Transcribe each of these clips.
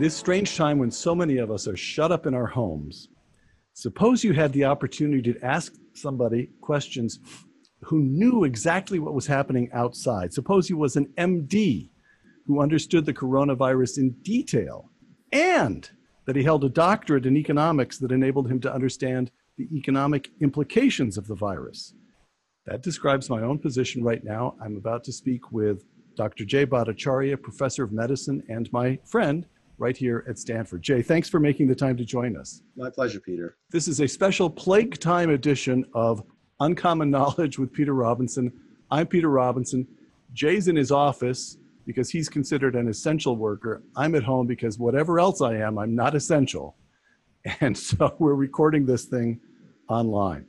this strange time when so many of us are shut up in our homes, suppose you had the opportunity to ask somebody questions who knew exactly what was happening outside. Suppose he was an MD who understood the coronavirus in detail and that he held a doctorate in economics that enabled him to understand the economic implications of the virus. That describes my own position right now. I'm about to speak with Dr. Jay Bhattacharya, professor of medicine, and my friend right here at Stanford. Jay, thanks for making the time to join us. My pleasure, Peter. This is a special plague time edition of Uncommon Knowledge with Peter Robinson. I'm Peter Robinson. Jay's in his office because he's considered an essential worker. I'm at home because whatever else I am, I'm not essential. And so we're recording this thing online.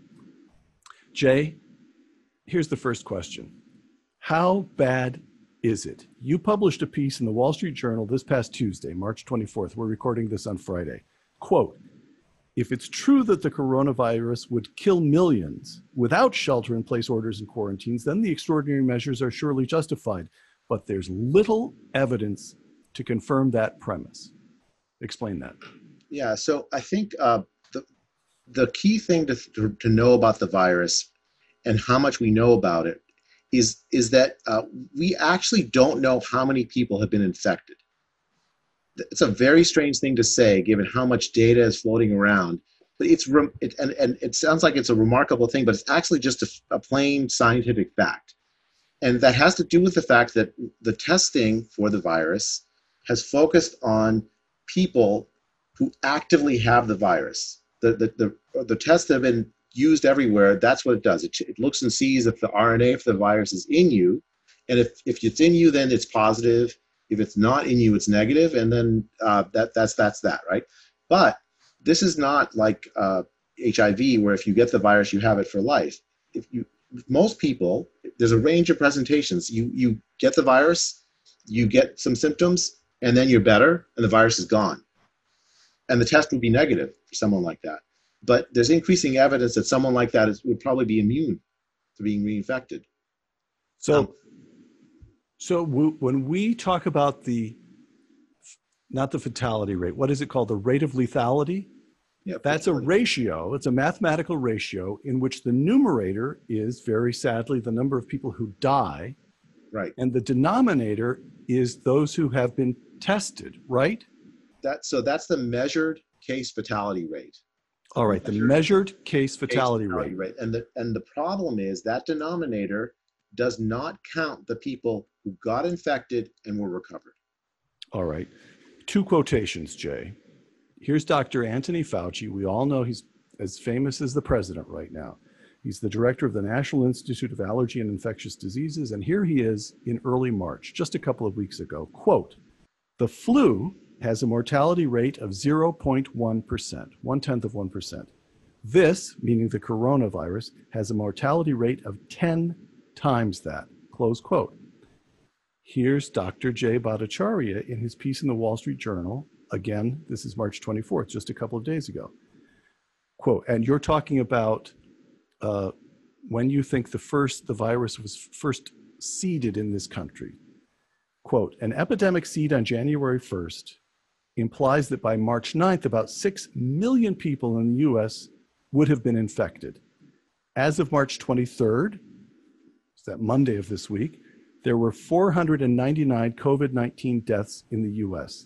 Jay, here's the first question How bad is it? You published a piece in the Wall Street Journal this past Tuesday, March 24th. We're recording this on Friday. Quote, if it's true that the coronavirus would kill millions without shelter in place orders and quarantines, then the extraordinary measures are surely justified. But there's little evidence to confirm that premise. Explain that. Yeah, so I think uh, the, the key thing to, to, to know about the virus and how much we know about it is is that uh, we actually don't know how many people have been infected. It's a very strange thing to say, given how much data is floating around. But it's it, and and it sounds like it's a remarkable thing, but it's actually just a, a plain scientific fact, and that has to do with the fact that the testing for the virus has focused on people who actively have the virus. The the the, the tests have been used everywhere, that's what it does. It, it looks and sees if the RNA for the virus is in you. And if, if it's in you, then it's positive. If it's not in you, it's negative, and then uh, that that's that's that, right? But this is not like uh, HIV, where if you get the virus, you have it for life. If you most people, there's a range of presentations. You you get the virus, you get some symptoms, and then you're better, and the virus is gone. And the test would be negative for someone like that but there's increasing evidence that someone like that is, would probably be immune to being reinfected. So, um, so w- when we talk about the not the fatality rate, what is it called? The rate of lethality. Yeah, That's a ratio. It's a mathematical ratio in which the numerator is very sadly the number of people who die. Right. And the denominator is those who have been tested, right? That so that's the measured case fatality rate. All right, the measured case fatality, case fatality rate. rate. And the and the problem is that denominator does not count the people who got infected and were recovered. All right. Two quotations, Jay. Here's Dr. Anthony Fauci. We all know he's as famous as the president right now. He's the director of the National Institute of Allergy and Infectious Diseases, and here he is in early March, just a couple of weeks ago. Quote, the flu has a mortality rate of 0.1%, one tenth of 1%. This, meaning the coronavirus, has a mortality rate of 10 times that. Close quote. Here's Dr. Jay Bhattacharya in his piece in the Wall Street Journal. Again, this is March 24th, just a couple of days ago. Quote, and you're talking about uh, when you think the first, the virus was first seeded in this country. Quote, an epidemic seed on January 1st implies that by March 9th, about 6 million people in the US would have been infected. As of March 23rd, it's that Monday of this week, there were 499 COVID 19 deaths in the US.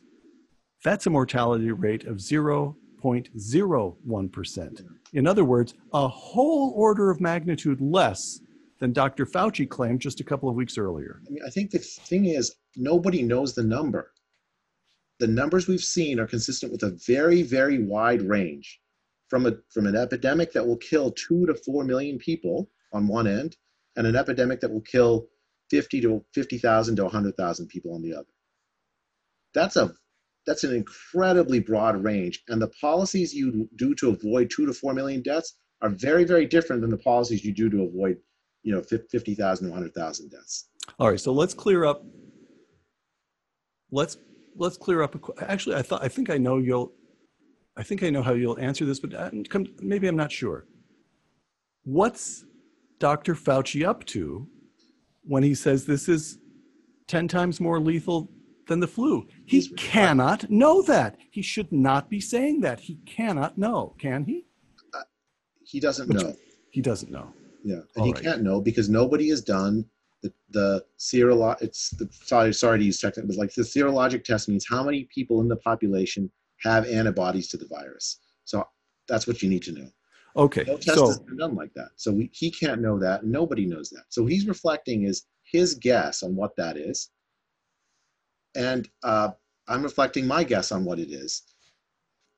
That's a mortality rate of 0.01%. In other words, a whole order of magnitude less than Dr. Fauci claimed just a couple of weeks earlier. I, mean, I think the thing is, nobody knows the number the numbers we've seen are consistent with a very, very wide range from, a, from an epidemic that will kill two to four million people on one end and an epidemic that will kill 50 to 50,000 to 100,000 people on the other. That's a that's an incredibly broad range, and the policies you do to avoid two to four million deaths are very, very different than the policies you do to avoid, you know, 50,000 to 100,000 deaths. All right, so let's clear up. Let's let's clear up. A, actually, I thought I think I know you'll. I think I know how you'll answer this, but uh, maybe I'm not sure. What's Dr. Fauci up to when he says this is 10 times more lethal than the flu. He He's- cannot know that. He should not be saying that. He cannot know. Can he? He doesn't know. He doesn't know. Yeah, and All he right. can't know because nobody has done the the serolo. It's the sorry sorry to use technical, but like the serologic test means how many people in the population have antibodies to the virus. So that's what you need to know. Okay. No test So has been done like that. So we, he can't know that. Nobody knows that. So he's reflecting is his guess on what that is, and uh, I'm reflecting my guess on what it is.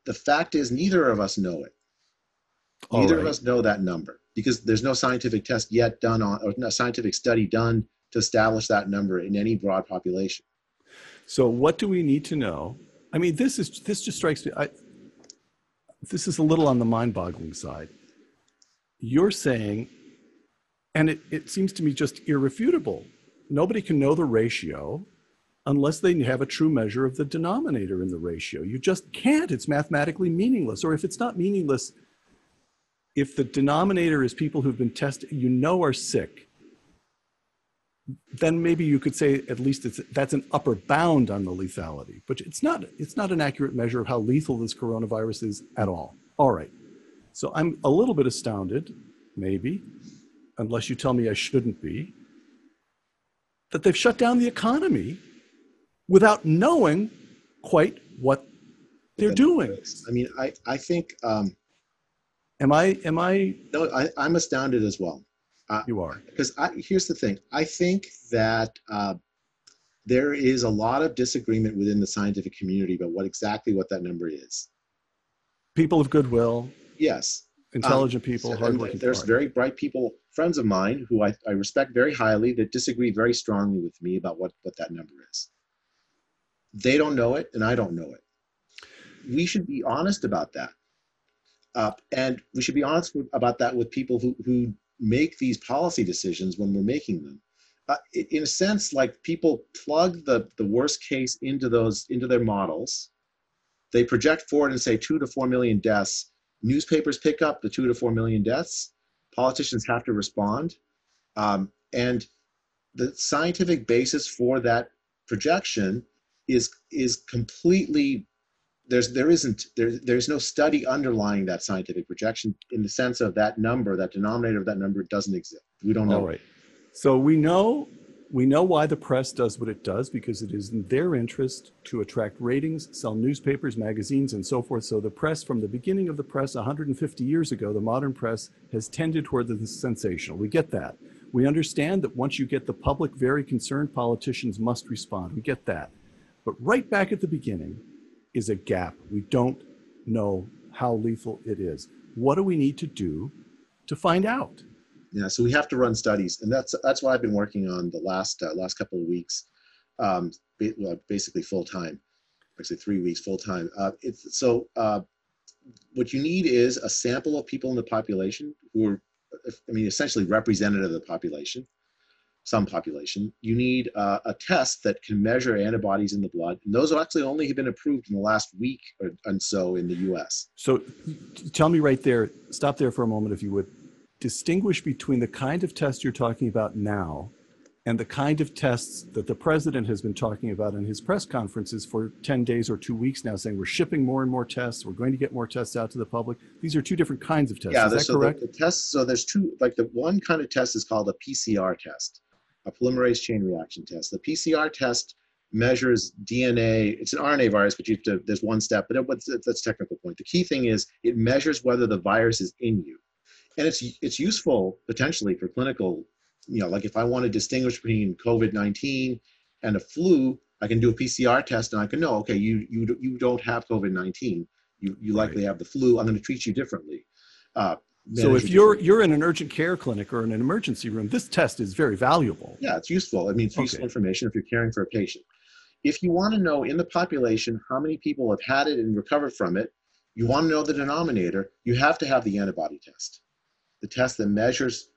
The fact is, neither of us know it. Neither of us know that number because there's no scientific test yet done on, or no scientific study done to establish that number in any broad population. So what do we need to know? I mean, this is this just strikes me. I, this is a little on the mind-boggling side. You're saying, and it, it seems to me just irrefutable. Nobody can know the ratio unless they have a true measure of the denominator in the ratio. You just can't. It's mathematically meaningless. Or if it's not meaningless, if the denominator is people who've been tested, you know are sick, then maybe you could say at least it's, that's an upper bound on the lethality. But it's not, it's not an accurate measure of how lethal this coronavirus is at all. All right. So I'm a little bit astounded, maybe, unless you tell me I shouldn't be, that they've shut down the economy without knowing quite what they're doing. I mean, I, I think, um, Am I, am I, no, I, I'm astounded as well. you are. because I, here's the thing. I think that uh, there is a lot of disagreement within the scientific community about what exactly what that number is. People of goodwill, yes. Intelligent people, and hardworking. there's very bright people friends of mine who I, I respect very highly that disagree very strongly with me about what, what that number is. They don't know it and i don't know it. We should be honest about that and we should be honest with, about that with people who, who make these policy decisions when we're making them. Uh, in a sense like people plug the, the worst case into those into their models. They project forward and say two to four million deaths. Newspapers pick up the two to four million deaths. Politicians have to respond. Um, and the scientific basis for that projection is is completely there's there isn't there, there's no study underlying that scientific projection in the sense of that number that denominator of that number doesn't exist we don't know All right. So we know we know why the press does what it does because it is in their interest to attract ratings, sell newspapers, magazines, and so forth. So the press, from the beginning of the press 150 years ago, the modern press has tended toward the sensational. We get that. We understand that once you get the public very concerned, politicians must respond. We get that. But right back at the beginning is a gap. We don't know how lethal it is. What do we need to do to find out? Yeah, so we have to run studies, and that's that's what I've been working on the last uh, last couple of weeks, um, basically full time, actually three weeks full time. Uh, it's so uh, what you need is a sample of people in the population who are, I mean, essentially representative of the population, some population. You need uh, a test that can measure antibodies in the blood, and those have actually only have been approved in the last week or, and so in the U.S. So tell me right there, stop there for a moment if you would. Distinguish between the kind of test you're talking about now and the kind of tests that the president has been talking about in his press conferences for 10 days or two weeks now, saying we're shipping more and more tests, we're going to get more tests out to the public. These are two different kinds of tests. yeah, is that so correct? The, the tests. So there's two. Like the one kind of test is called a PCR test, a polymerase chain reaction test. The PCR test measures DNA. It's an RNA virus, but you have to. There's one step, but it, that's a technical point. The key thing is it measures whether the virus is in you, and it's it's useful potentially for clinical. You know, like if I want to distinguish between COVID-19 and a flu, I can do a PCR test and I can know, okay, you you you don't have COVID-19. You you likely have the flu. I'm going to treat you differently. Uh, so if you you're you're in an urgent care clinic or in an emergency room, this test is very valuable. yeah, it's useful. I mean, it's useful Okay. information if you're caring for a patient. If you want to know in the population how many people have had it and recovered from it, you want to know the denominator, you have to have the antibody test. The test that measures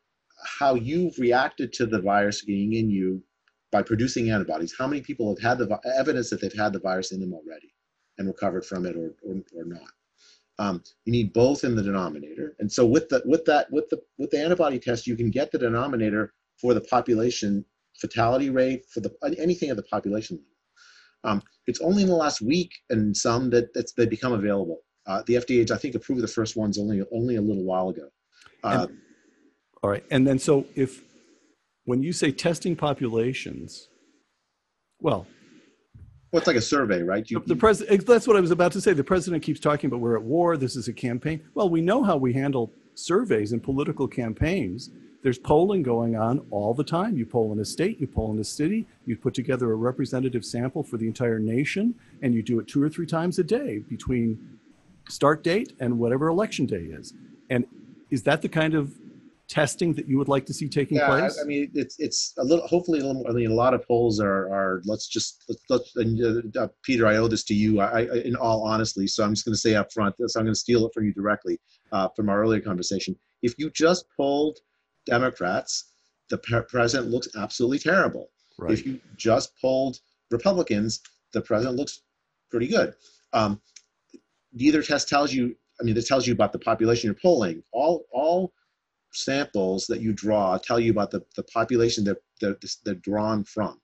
how you've reacted to the virus being in you by producing antibodies. How many people have had the vi- evidence that they've had the virus in them already and recovered from it or, or, or not? Um, you need both in the denominator. And so with the with that with the with the antibody test, you can get the denominator for the population fatality rate for the anything at the population. Um, it's only in the last week and some that that's, they become available. Uh, the FDA, I think, approved the first ones only only a little while ago. Uh, And- All right. And then so if when you say testing populations, well, well, it's like a survey, right? You, the president that's what I was about to say. The president keeps talking about we're at war, this is a campaign. Well, we know how we handle surveys and political campaigns. There's polling going on all the time. You poll in a state, you poll in a city, you put together a representative sample for the entire nation, and you do it two or three times a day between start date and whatever election day is. And is that the kind of testing that you would like to see taking yeah, place? I, I mean, it's it's a little. Hopefully, a little. I mean, a lot of polls are are. Let's just let's. let's and, uh, Peter, I owe this to you. I, I, in all honesty, so I'm just going to say up front. This I'm going to steal it from you directly uh, from our earlier conversation. If you just polled Democrats, the pre- president looks absolutely terrible. right. If you just polled Republicans, the president looks pretty good. Um, neither test tells you. I mean, this tells you about the population you're polling. All all samples that you draw tell you about the, the population that they're, they're drawn from.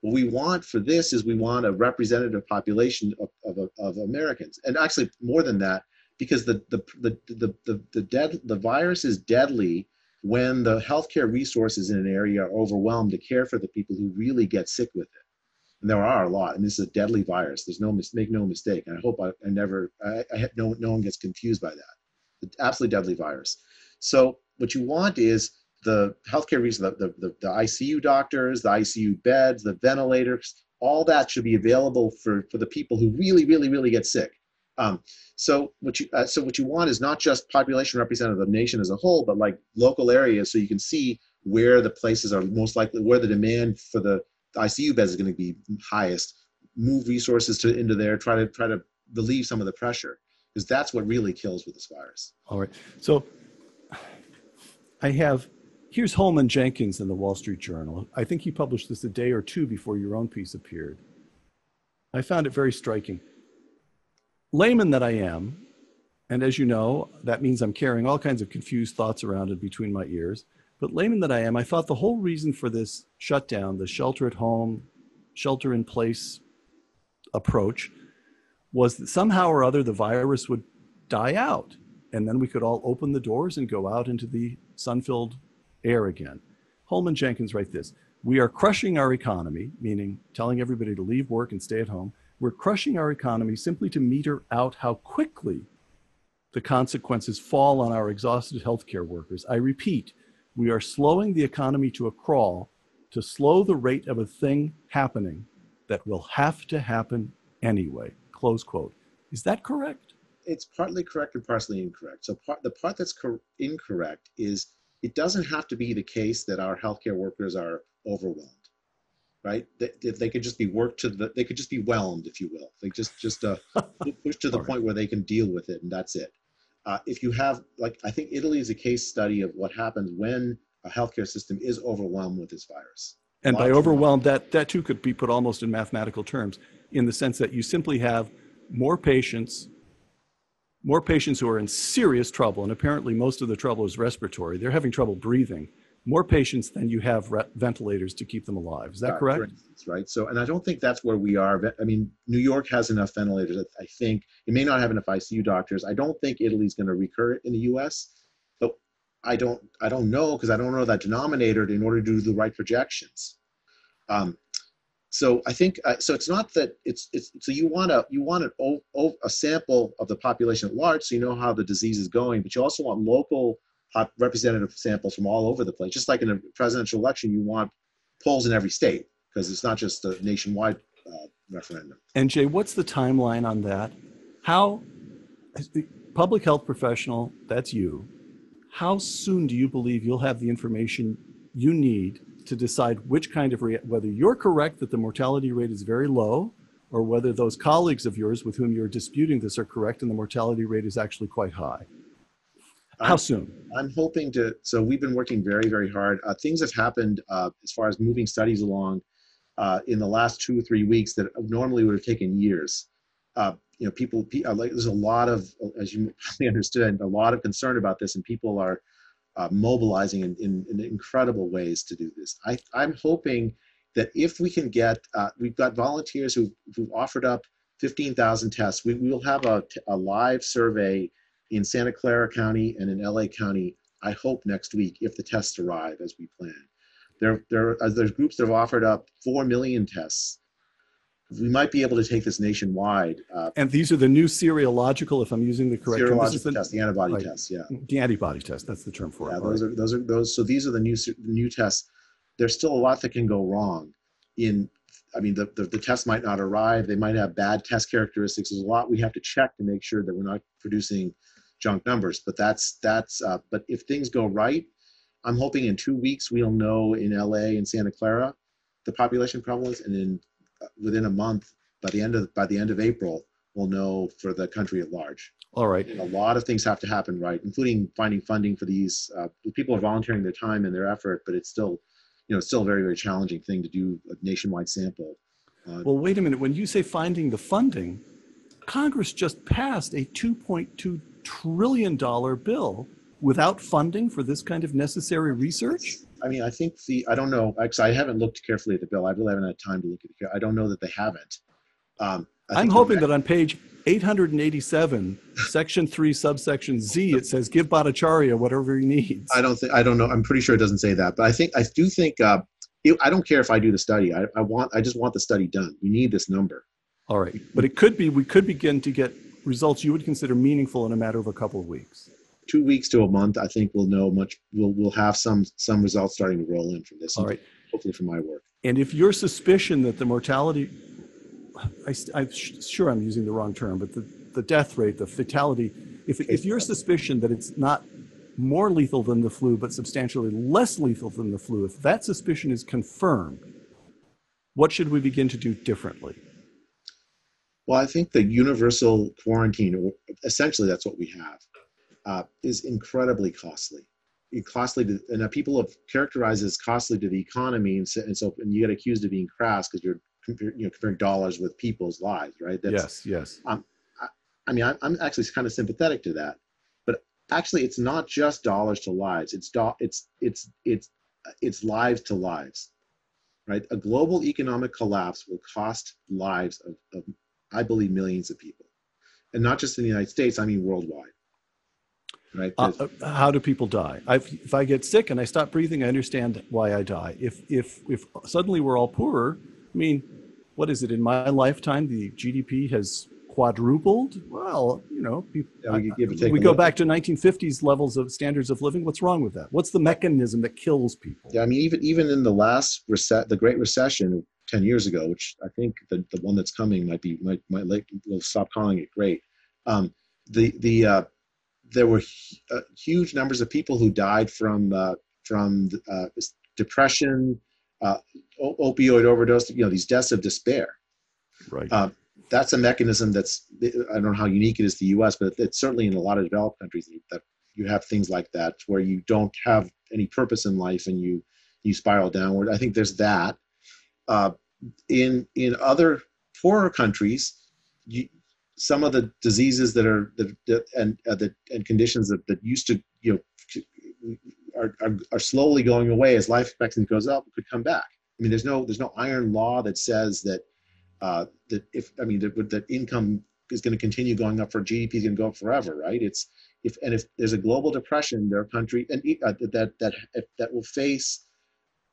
What we want for this is we want a representative population of, of, of Americans, and actually more than that, because the the the the the, the dead the virus is deadly when the healthcare resources in an area are overwhelmed to care for the people who really get sick with it. And there are a lot, and this is a deadly virus. There's no make no mistake. And I hope I, I never I, I no no one gets confused by that. It's absolutely deadly virus. So what you want is the healthcare resources, the, the, the ICU doctors, the ICU beds, the ventilators, all that should be available for, for the people who really, really, really get sick. Um, so what you uh, so what you want is not just population representative of the nation as a whole, but like local areas, so you can see where the places are most likely, where the demand for the ICU beds is going to be highest. Move resources to into there, try to try to relieve some of the pressure, because that's what really kills with this virus. All right. So I have here's Holman Jenkins in the Wall Street Journal. I think he published this a day or two before your own piece appeared. I found it very striking. Layman that I am, and as you know, that means I'm carrying all kinds of confused thoughts around and between my ears. But layman that I am, I thought the whole reason for this shutdown, the shelter at home, shelter in place approach, was that somehow or other the virus would die out and then we could all open the doors and go out into the sun filled air again. Holman Jenkins write this We are crushing our economy, meaning telling everybody to leave work and stay at home. We're crushing our economy simply to meter out how quickly the consequences fall on our exhausted healthcare workers. I repeat, we are slowing the economy to a crawl to slow the rate of a thing happening that will have to happen anyway. Close quote. Is that correct? It's partly correct and partially incorrect. So part, the part that's cor- incorrect is it doesn't have to be the case that our healthcare workers are overwhelmed, right? They, if they could just be worked to the, they could just be whelmed, if you will. They just just uh, push to the All right. point where they can deal with it, and that's it. Uh, if you have, like, I think Italy is a case study of what happens when a healthcare system is overwhelmed with this virus. And by overwhelmed, that, that too could be put almost in mathematical terms, in the sense that you simply have more patients, more patients who are in serious trouble, and apparently most of the trouble is respiratory. They're having trouble breathing. More patients than you have ventilators to keep them alive. Is that correct? instance, right? So, and I don't think that's where we are. I mean, New York has enough ventilators. I think it may not have enough ICU doctors. I don't think Italy's going to recur in the U.S. But I don't, I don't know because I don't know that denominator in order to do the right projections. Um, so I think uh, so. It's not that it's it's so you want a you want an o, o, a sample of the population at large, so you know how the disease is going, but you also want local pop, representative samples from all over the place. Just like in a presidential election, you want polls in every state because it's not just a nationwide uh, referendum. And Jay, what's the timeline on that? How, public health professional, that's you, how soon do you believe you'll have the information you need to decide which kind of, whether you're correct that the mortality rate is very low, or whether those colleagues of yours with whom you're disputing this are correct and the mortality rate is actually quite high? How I'm- soon? I'm hoping to. So we've been working very, very hard. Uh, things have happened uh, as far as moving studies along uh, in the last two or three weeks that normally would have taken years. Uh, you know, people uh, like there's a lot of, as you probably understood, a lot of concern about this, and people are uh, mobilizing in, in, in incredible ways to do this. I, I'm hoping that if we can get, uh, we've got volunteers who, who've offered up 15,000 tests. We, we will have a, a live survey in Santa Clara County and in LA County, I hope next week, if the tests arrive as we plan. There, there, uh, there's groups that have offered up 4 million tests. We might be able to take this nationwide. Uh, And these are the new serological, if I'm using the correct term. Serological the, tests, the antibody right. tests, yeah. the antibody test. That's the term for Yeah, it. those are those are those. So these are the new new tests. There's still a lot that can go wrong. In, I mean, the, the the tests might not arrive. They might have bad test characteristics. There's a lot we have to check to make sure that we're not producing junk numbers. But that's that's. Uh, but if things go right, I'm hoping in two weeks we'll know in LA and Santa Clara the population prevalence, and in within a month by the end of by the end of April we'll know for the country at large All right. And a lot of things have to happen right including finding funding for these uh, people are volunteering their time and their effort but it's still you know still a very very challenging thing to do a nationwide sample uh, Well, wait a minute. When you say finding the funding, Congress just passed a $2.2 trillion bill without funding for this kind of necessary research? I mean i think the i don't know actually i haven't looked carefully at the bill. I really haven't had time to look at it. I don't know that they haven't. Um, I I'm hoping that on page 887, section 3, subsection Z, it says give Bhattacharya whatever he needs. i don't think i don't know. I'm pretty sure it doesn't say that but i think i do think uh, it, i don't care if i do the study. I, I want i just want the study done. We need this number. All right. But it could be, we could begin to get results you would consider meaningful in a matter of a couple of weeks. Two weeks to a month i think we'll know much we'll, we'll have some some results starting to roll in from this All right. hopefully from my work And if your suspicion that the mortality, I, am sure I'm using the wrong term, but the, the death rate, the fatality, if, if your suspicion that it's not more lethal than the flu, but substantially less lethal than the flu, if that suspicion is confirmed, what should we begin to do differently? Well, I think the universal quarantine, essentially that's what we have, uh, is incredibly costly. It costly to, and uh, people have characterized it as costly to the economy, and so, and, so, and you get accused of being crass because you're compar- you know comparing dollars with people's lives, right? yes, yes. I mean, I'm, I'm actually kind of sympathetic to that, but actually, it's not just dollars to lives. It's do, it's it's it's it's lives to lives, right? A global economic collapse will cost lives of, of I believe, millions of people, and not just in the United States. I mean, worldwide, right? Uh, uh, how do people die? I've, if I get sick and I stop breathing, I understand why I die. If, if, if suddenly we're all poorer, I mean, what is it? In my lifetime, the GDP has quadrupled. Well, you know, people, Yeah, we could give take we go look. back to 1950s levels of standards of living. What's wrong with that? What's the mechanism that kills people? Yeah, I mean, even even in the last reset, the Great Recession ten years ago, which I think the, the one that's coming might be might might like we'll stop calling it great. Um, the the uh, there were uh, huge numbers of people who died from uh, from uh, depression, uh, opioid overdose. You know, these deaths of despair. Right. Uh, that's a mechanism that's I don't know how unique it is to the U.S., but it's certainly in a lot of developed countries that you have things like that where you don't have any purpose in life and you you spiral downward. I think there's that. Uh, in in other poorer countries, you, some of the diseases that are that, and uh, that and conditions that, that used to you know are, are are slowly going away as life expectancy goes up could come back. I mean, there's no there's no iron law that says that uh, that if I mean that that income is going to continue going up for GDP is going to go up forever, right? It's if and if there's a global depression, there are countries and uh, that that that will face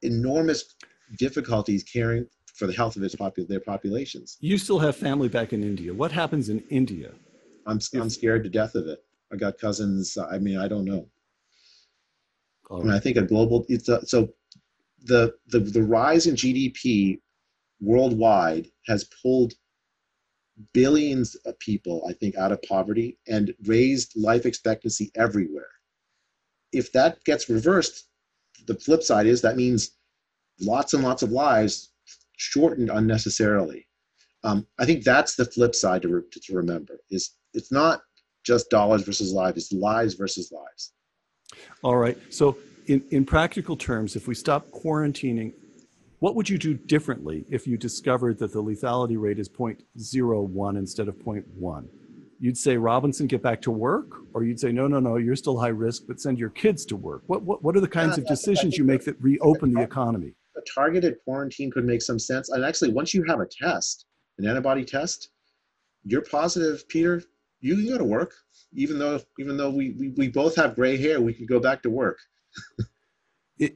enormous difficulties caring for the health of its popu- their populations. You still have family back in India. What happens in India? I'm I'm scared to death of it. I got cousins. I mean, I don't know. I mean, I think a global. It's a, so the the the rise in GDP worldwide has pulled billions of people, I think, out of poverty and raised life expectancy everywhere. If that gets reversed, the flip side is that means lots and lots of lives shortened unnecessarily. Um, I think that's the flip side to, re- to remember is it's not just dollars versus lives, it's lives versus lives. All right. So, in, in practical terms, if we stop quarantining, what would you do differently if you discovered that the lethality rate is 0.01 instead of 0.1? You'd say, Robinson, get back to work? Or you'd say, no, no, no, you're still high risk, but send your kids to work. What, what, what are the kinds of decisions you make that reopen the economy? Targeted quarantine could make some sense. And actually, once you have a test, an antibody test, you're positive, Peter. You can go to work, even though even though we we, we both have gray hair. We could go back to work. it,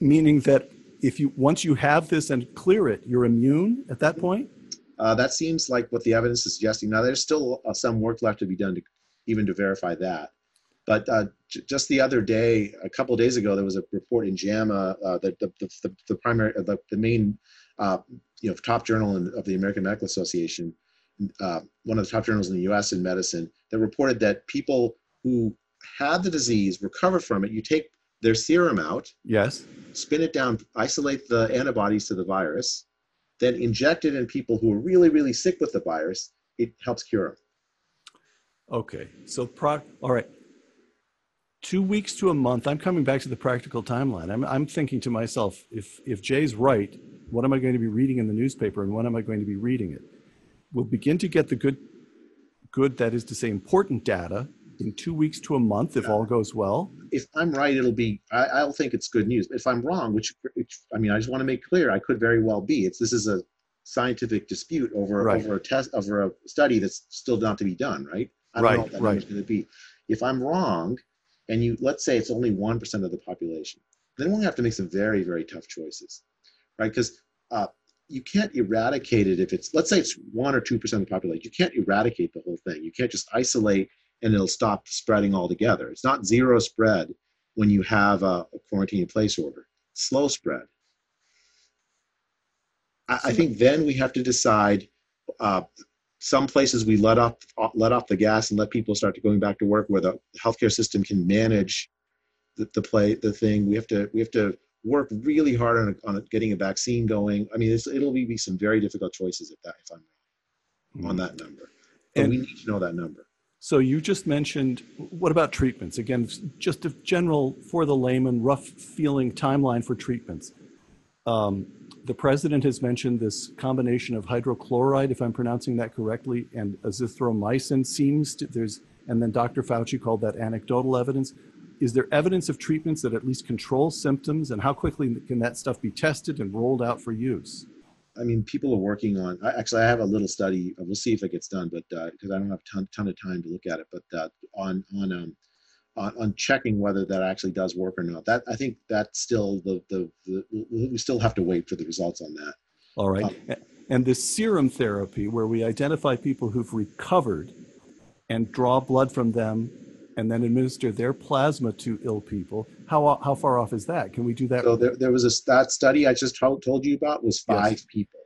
meaning that if you once you have this and clear it, you're immune at that point. Uh, that seems like what the evidence is suggesting. Now, there's still uh, some work left to be done to even to verify that. But uh, j- just the other day, a couple days ago, there was a report in JAMA uh, that the, the, the, the, primary, the, the main, uh, you know, top journal in, of the American Medical Association, uh, one of the top journals in the U.S. in medicine, that reported that people who had the disease recover from it. You take their serum out, yes, spin it down, isolate the antibodies to the virus, then inject it in people who are really, really sick with the virus. It helps cure them. Okay, so pro- all right, two weeks to a month. I'm coming back to the practical timeline. I'm, I'm thinking to myself, if if Jay's right, what am I going to be reading in the newspaper, and when am I going to be reading it? We'll begin to get the good, good that is to say, important data in two weeks to a month if all goes well. If I'm right, it'll be. I, I'll think it's good news. If I'm wrong, which, which I mean, I just want to make clear, I could very well be. It's this is a scientific dispute over Right. over a test over a study that's still not to be done, right? I don't Right, know what that right. going to be. If I'm wrong, and you let's say it's only one percent of the population, then we'll have to make some very very tough choices, right? Because uh, you can't eradicate it if it's let's say it's one or two percent of the population. You can't eradicate the whole thing. You can't just isolate and it'll stop spreading altogether. It's not zero spread when you have a, a quarantine in place order. Slow spread. I, I think then we have to decide. Uh, some places we let off let off the gas and let people start to going back to work where the healthcare system can manage the, the play the thing. We have to we have to work really hard on on getting a vaccine going. I mean, it's, it'll be, be some very difficult choices if that if I'm wrong on that number. But And- we need to know that number. So you just mentioned, what about treatments? Again, just a general, for the layman, rough feeling timeline for treatments. Um, the president has mentioned this combination of hydrochloride, if I'm pronouncing that correctly, and azithromycin seems to, there's, and then Dr. Fauci called that anecdotal evidence. Is there evidence of treatments that at least control symptoms, and how quickly can that stuff be tested and rolled out for use? I mean, people are working on. Actually, I have a little study. uh, We'll see if it gets done, but because I don't have a ton, ton of time to look at it, but uh, on on um, on, on checking whether that actually does work or not. That I think that's still the the, the we still have to wait for the results on that. All right. And this serum therapy, where we identify people who've recovered and draw blood from them and then administer their plasma to ill people, how, how far off is that? Can we do that? So there, there was a that study I just told, told you about was five Yes. people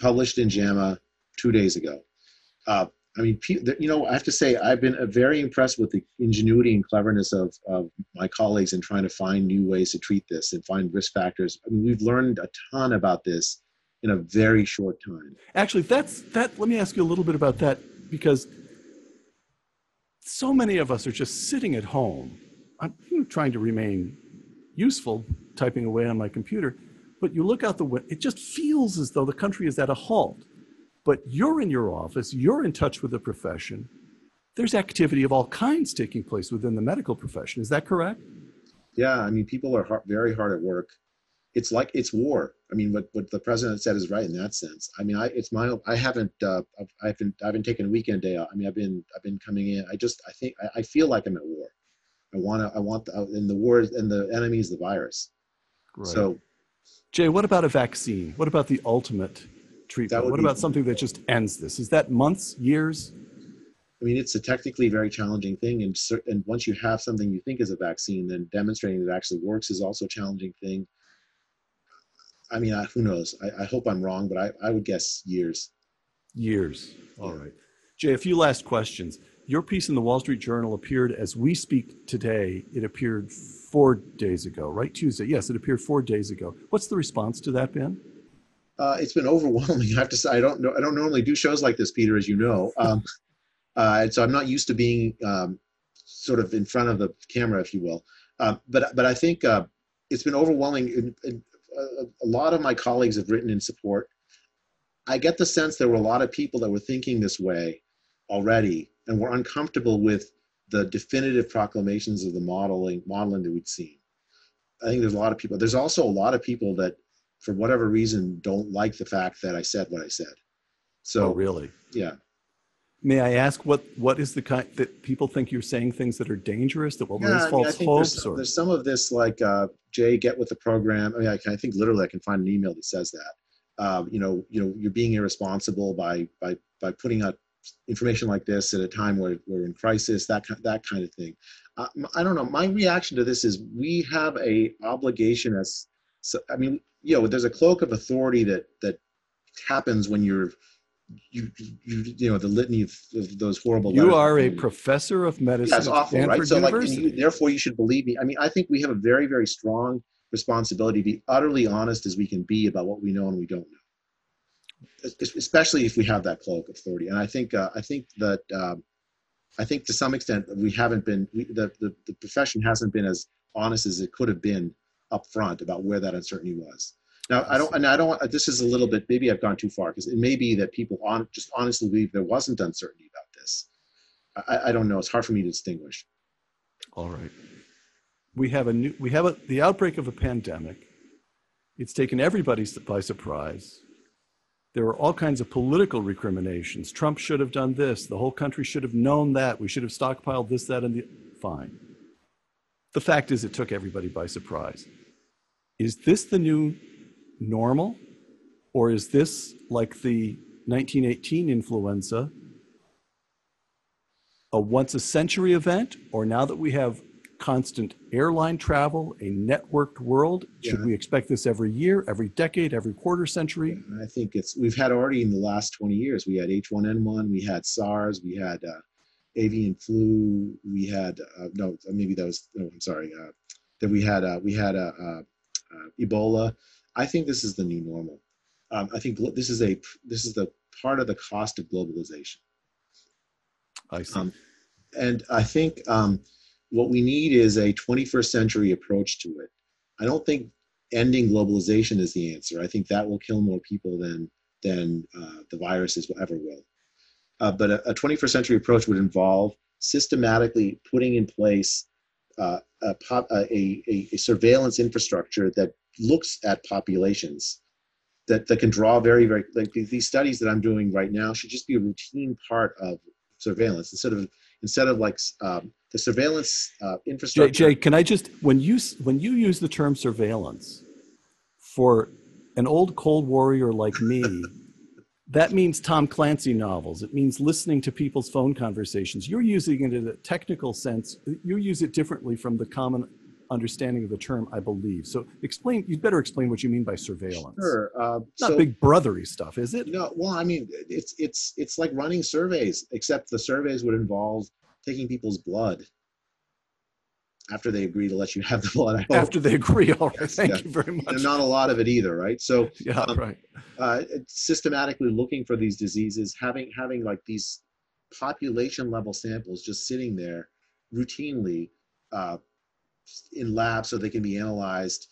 published in JAMA two days ago. Uh, I mean, you know, I have to say I've been uh, very impressed with the ingenuity and cleverness of, of my colleagues in trying to find new ways to treat this and find risk factors. I mean, we've learned a ton about this in a very short time. Actually, that's that. Let me ask you a little bit about that because so many of us are just sitting at home. I'm trying to remain useful, typing away on my computer, but you look out the window. It just feels as though the country is at a halt. But you're in your office. You're in touch with the profession. There's activity of all kinds taking place within the medical profession. Is that correct? Yeah, I mean, people are hard, very hard at work. It's like it's war. I mean, what, what the president said is right in that sense. I mean, I it's my I haven't uh, I've, I've been I've been taking a weekend day off. I mean, I've been I've been coming in. I just I think I, I feel like I'm at war. I want to I want the, and the war and the enemy is the virus. Right. So Jay, what about a vaccine? What about the ultimate treatment? What about something that just ends this? Is that months, years? I mean, it's a technically very challenging thing, and and once you have something you think is a vaccine, then demonstrating that it actually works is also a challenging thing. I mean, I, who knows? I, I hope I'm wrong, but I, I would guess years. Years. All Yeah. right. Jay, a few last questions. Your piece in the Wall Street Journal appeared as we speak today. It appeared four days ago, right? Tuesday. Yes, it appeared four days ago. What's the response to that been? Uh, it's been overwhelming. I have to say, I don't know. I don't normally do shows like this, Peter, as you know. Um, uh, and so I'm not used to being um, sort of in front of the camera, if you will. Uh, but but I think uh, it's been overwhelming. And, and a, a lot of my colleagues have written in support. I get the sense there were a lot of people that were thinking this way already and were uncomfortable with the definitive proclamations of the modeling modeling that we'd seen. I think there's a lot of people. There's also a lot of people that, for whatever reason, don't like the fact that I said what I said. So oh, really? Yeah. May I ask what what is the kind that people think you're saying things that are dangerous that will Yeah, raise I mean, I false think hopes there's, or there's some of this like uh, Jay, get with the program. I mean, I, can, I think literally I can find an email that says that. Um, you know, you know, you're being irresponsible by by by putting out information like this at a time where we're in crisis. That ki- that kind of thing. Uh, m- I don't know. My reaction to this is we have a obligation as. So, I mean, you know, there's a cloak of authority that that happens when you're. You, you, you know, the litany of, of those horrible. you are a professor of medicine yeah, at awful, Stanford right? So, like, you, therefore, you should believe me. I mean, I think we have a very, very strong responsibility to be utterly honest as we can be about what we know and we don't know, especially if we have that cloak of authority. And I think, uh, I think that, um, I think to some extent we haven't been, we, the, the the profession hasn't been as honest as it could have been up front about where that uncertainty was. Now, I don't, and I don't. This is a little bit. Maybe I've gone too far because it may be that people on just honestly believe there wasn't uncertainty about this. I, I don't know. It's hard for me to distinguish. All right. We have a new, we have a, the outbreak of a pandemic. It's taken everybody by surprise. There are all kinds of political recriminations. Trump should have done this. The whole country should have known that. We should have stockpiled this, that, and the. Fine. The fact is, it took everybody by surprise. Is this the new normal? Or is this like the 1918 influenza, a once a century event, or now that we have constant airline travel, a networked world, should we expect this every year, every decade, every quarter century? And I think it's we've had already in the last 20 years. We had H1N1, we had SARS, we had uh, avian flu, we had uh, no, maybe that was no, I'm sorry. Uh, that we had uh, we had uh, uh, Ebola. I think this is the new normal. Um, I think this is a this is the part of the cost of globalization. I see. Um, and I think um, what we need is a 21st century approach to it. I don't think ending globalization is the answer. I think that will kill more people than than uh, the viruses will ever will. Uh, but a, a 21st century approach would involve systematically putting in place uh, a, pop, a, a, a surveillance infrastructure that looks at populations that, that can draw very, very, like these studies that I'm doing right now should just be a routine part of surveillance instead of, instead of like um, the surveillance uh, Jay, infrastructure. Jay, can I just when you when you use the term surveillance for an old Cold Warrior like me, that means Tom Clancy novels. It means listening to people's phone conversations. You're using it in a technical sense. You use it differently from the common understanding of the term, I believe. So explain. You'd better explain what you mean by surveillance. Sure. Uh, Not so, big brothery stuff, is it? No, well, I mean, it's it's it's like running surveys, except the surveys would involve taking people's blood after they agree to let you have the blood. I hope. After they agree, all right. Yes, Thank yes. you very much. and not a lot of it either, right? So yeah, um, right. uh, systematically looking for these diseases, having having like these population level samples just sitting there routinely uh, in labs so they can be analyzed,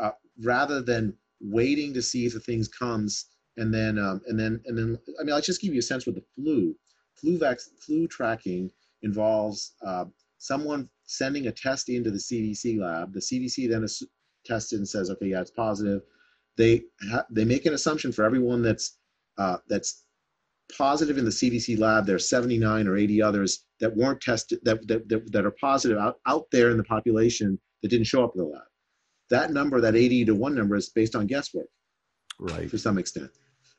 uh, rather than waiting to see if the things comes and then um, and then and then I mean I'll just give you a sense with the flu. Flu vac- flu tracking involves uh, someone sending a test into the CDC lab. The CDC then is tested and says, okay, yeah, it's positive they ha- they make an assumption for everyone that's uh, that's positive in the CDC lab. There's 79 or 80 others that weren't tested that that, that, that are positive out, out there in the population that didn't show up in the lab. That number, that 80 to one number, is based on guesswork Right. to some extent.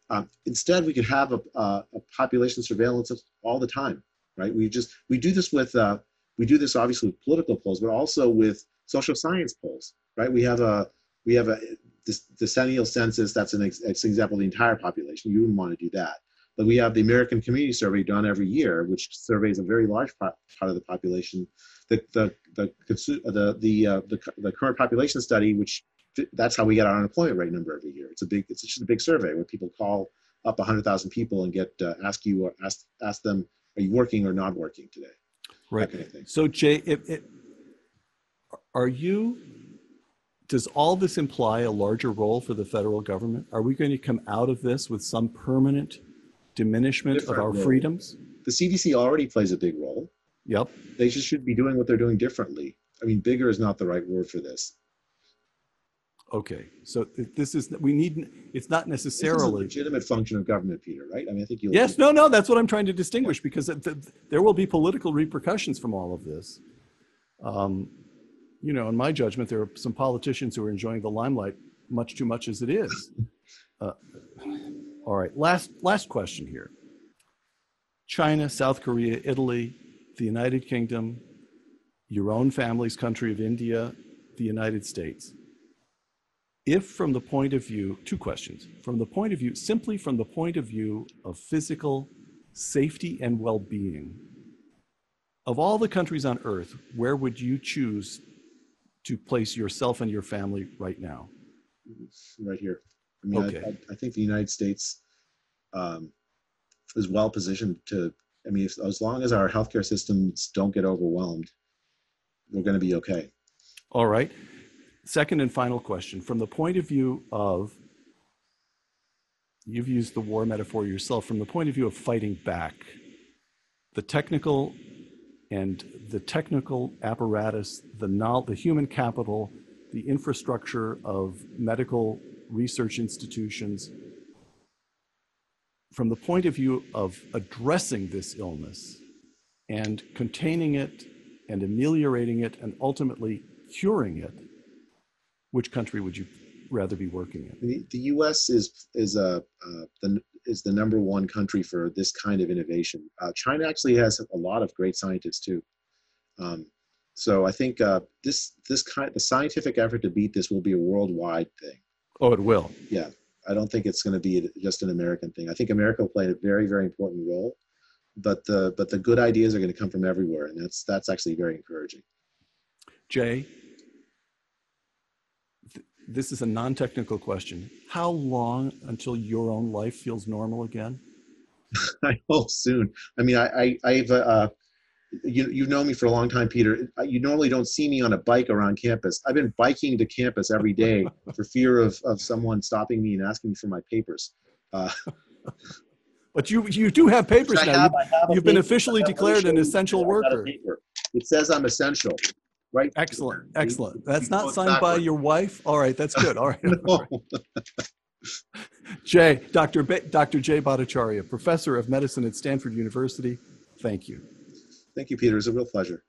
Um, instead, we could have a, a, a population surveillance all the time, right? We just we do this with uh, we do this obviously with political polls, but also with social science polls, right? We have a we have a decennial census. That's an, ex, example of the entire population. You wouldn't want to do that. But we have the American Community Survey done every year, which surveys a very large part of the population. The the the the the, uh, the, the current population study, which that's how we get our unemployment rate number every year. It's a big, it's just a big survey where people call up 100,000 people and get uh, ask you or ask ask them, are you working or not working today? Right. Kind of. So Jay, it, it, are you? Does all this imply a larger role for the federal government? Are we going to come out of this with some permanent diminishment of our role. freedoms? The CDC already plays a big role. Yep. They just should be doing what they're doing differently. I mean, bigger is not the right word for this. Okay, so this is, we need, it's not This is a necessarily. legitimate function of government, Peter, right? I mean, I think you. Yes, no, no, that's what I'm trying to distinguish because th- th- there will be political repercussions from all of this. Um, you know, in my judgment, there are some politicians who are enjoying the limelight much too much as it is. Uh, all right, last last question here. China, South Korea, Italy, the United Kingdom, your own family's country of India, the United States. If from the point of view, two questions, from the point of view, simply from the point of view of physical safety and well-being, of all the countries on earth, where would you choose to place yourself and your family right now? right here. I mean, I- Okay. I, I think the United States um, is well positioned to. I mean, if, as long as our healthcare systems don't get overwhelmed, we're going to be okay. All right. Second and final question. From the point of view of, you've used the war metaphor yourself, from the point of view of fighting back, the technical and the technical apparatus, the, the human capital, the infrastructure of medical research institutions, from the point of view of addressing this illness and containing it and ameliorating it and ultimately curing it, which country would you rather be working in? The, the U.S. is is a uh, the is the number one country for this kind of innovation. Uh, China actually has a lot of great scientists too. Um, so I think uh, this this kind the scientific effort to beat this will be a worldwide thing. Oh, it will. Yeah, I don't think it's going to be just an American thing. I think America will play a very, very important role, but the but the good ideas are going to come from everywhere, and that's that's actually very encouraging. Jay, this is a non technical question. How long until your own life feels normal again? I hope soon. I mean, I, I I've uh, you you've known me for a long time, Peter. You normally don't see me on a bike around campus. I've been biking to campus every day for fear of of someone stopping me and asking me for my papers. Uh, But you, you do have papers now. have- You- have You've been paper. officially declared an let me show you. essential I got a worker. It says I'm essential, right? Excellent, We- excellent. That's not signed by your wife? All right, that's good. All right. No. Jay, Dr. Ba- Dr. Jay Bhattacharya, professor of medicine at Stanford University, thank you. Thank you, Peter. It's a real pleasure.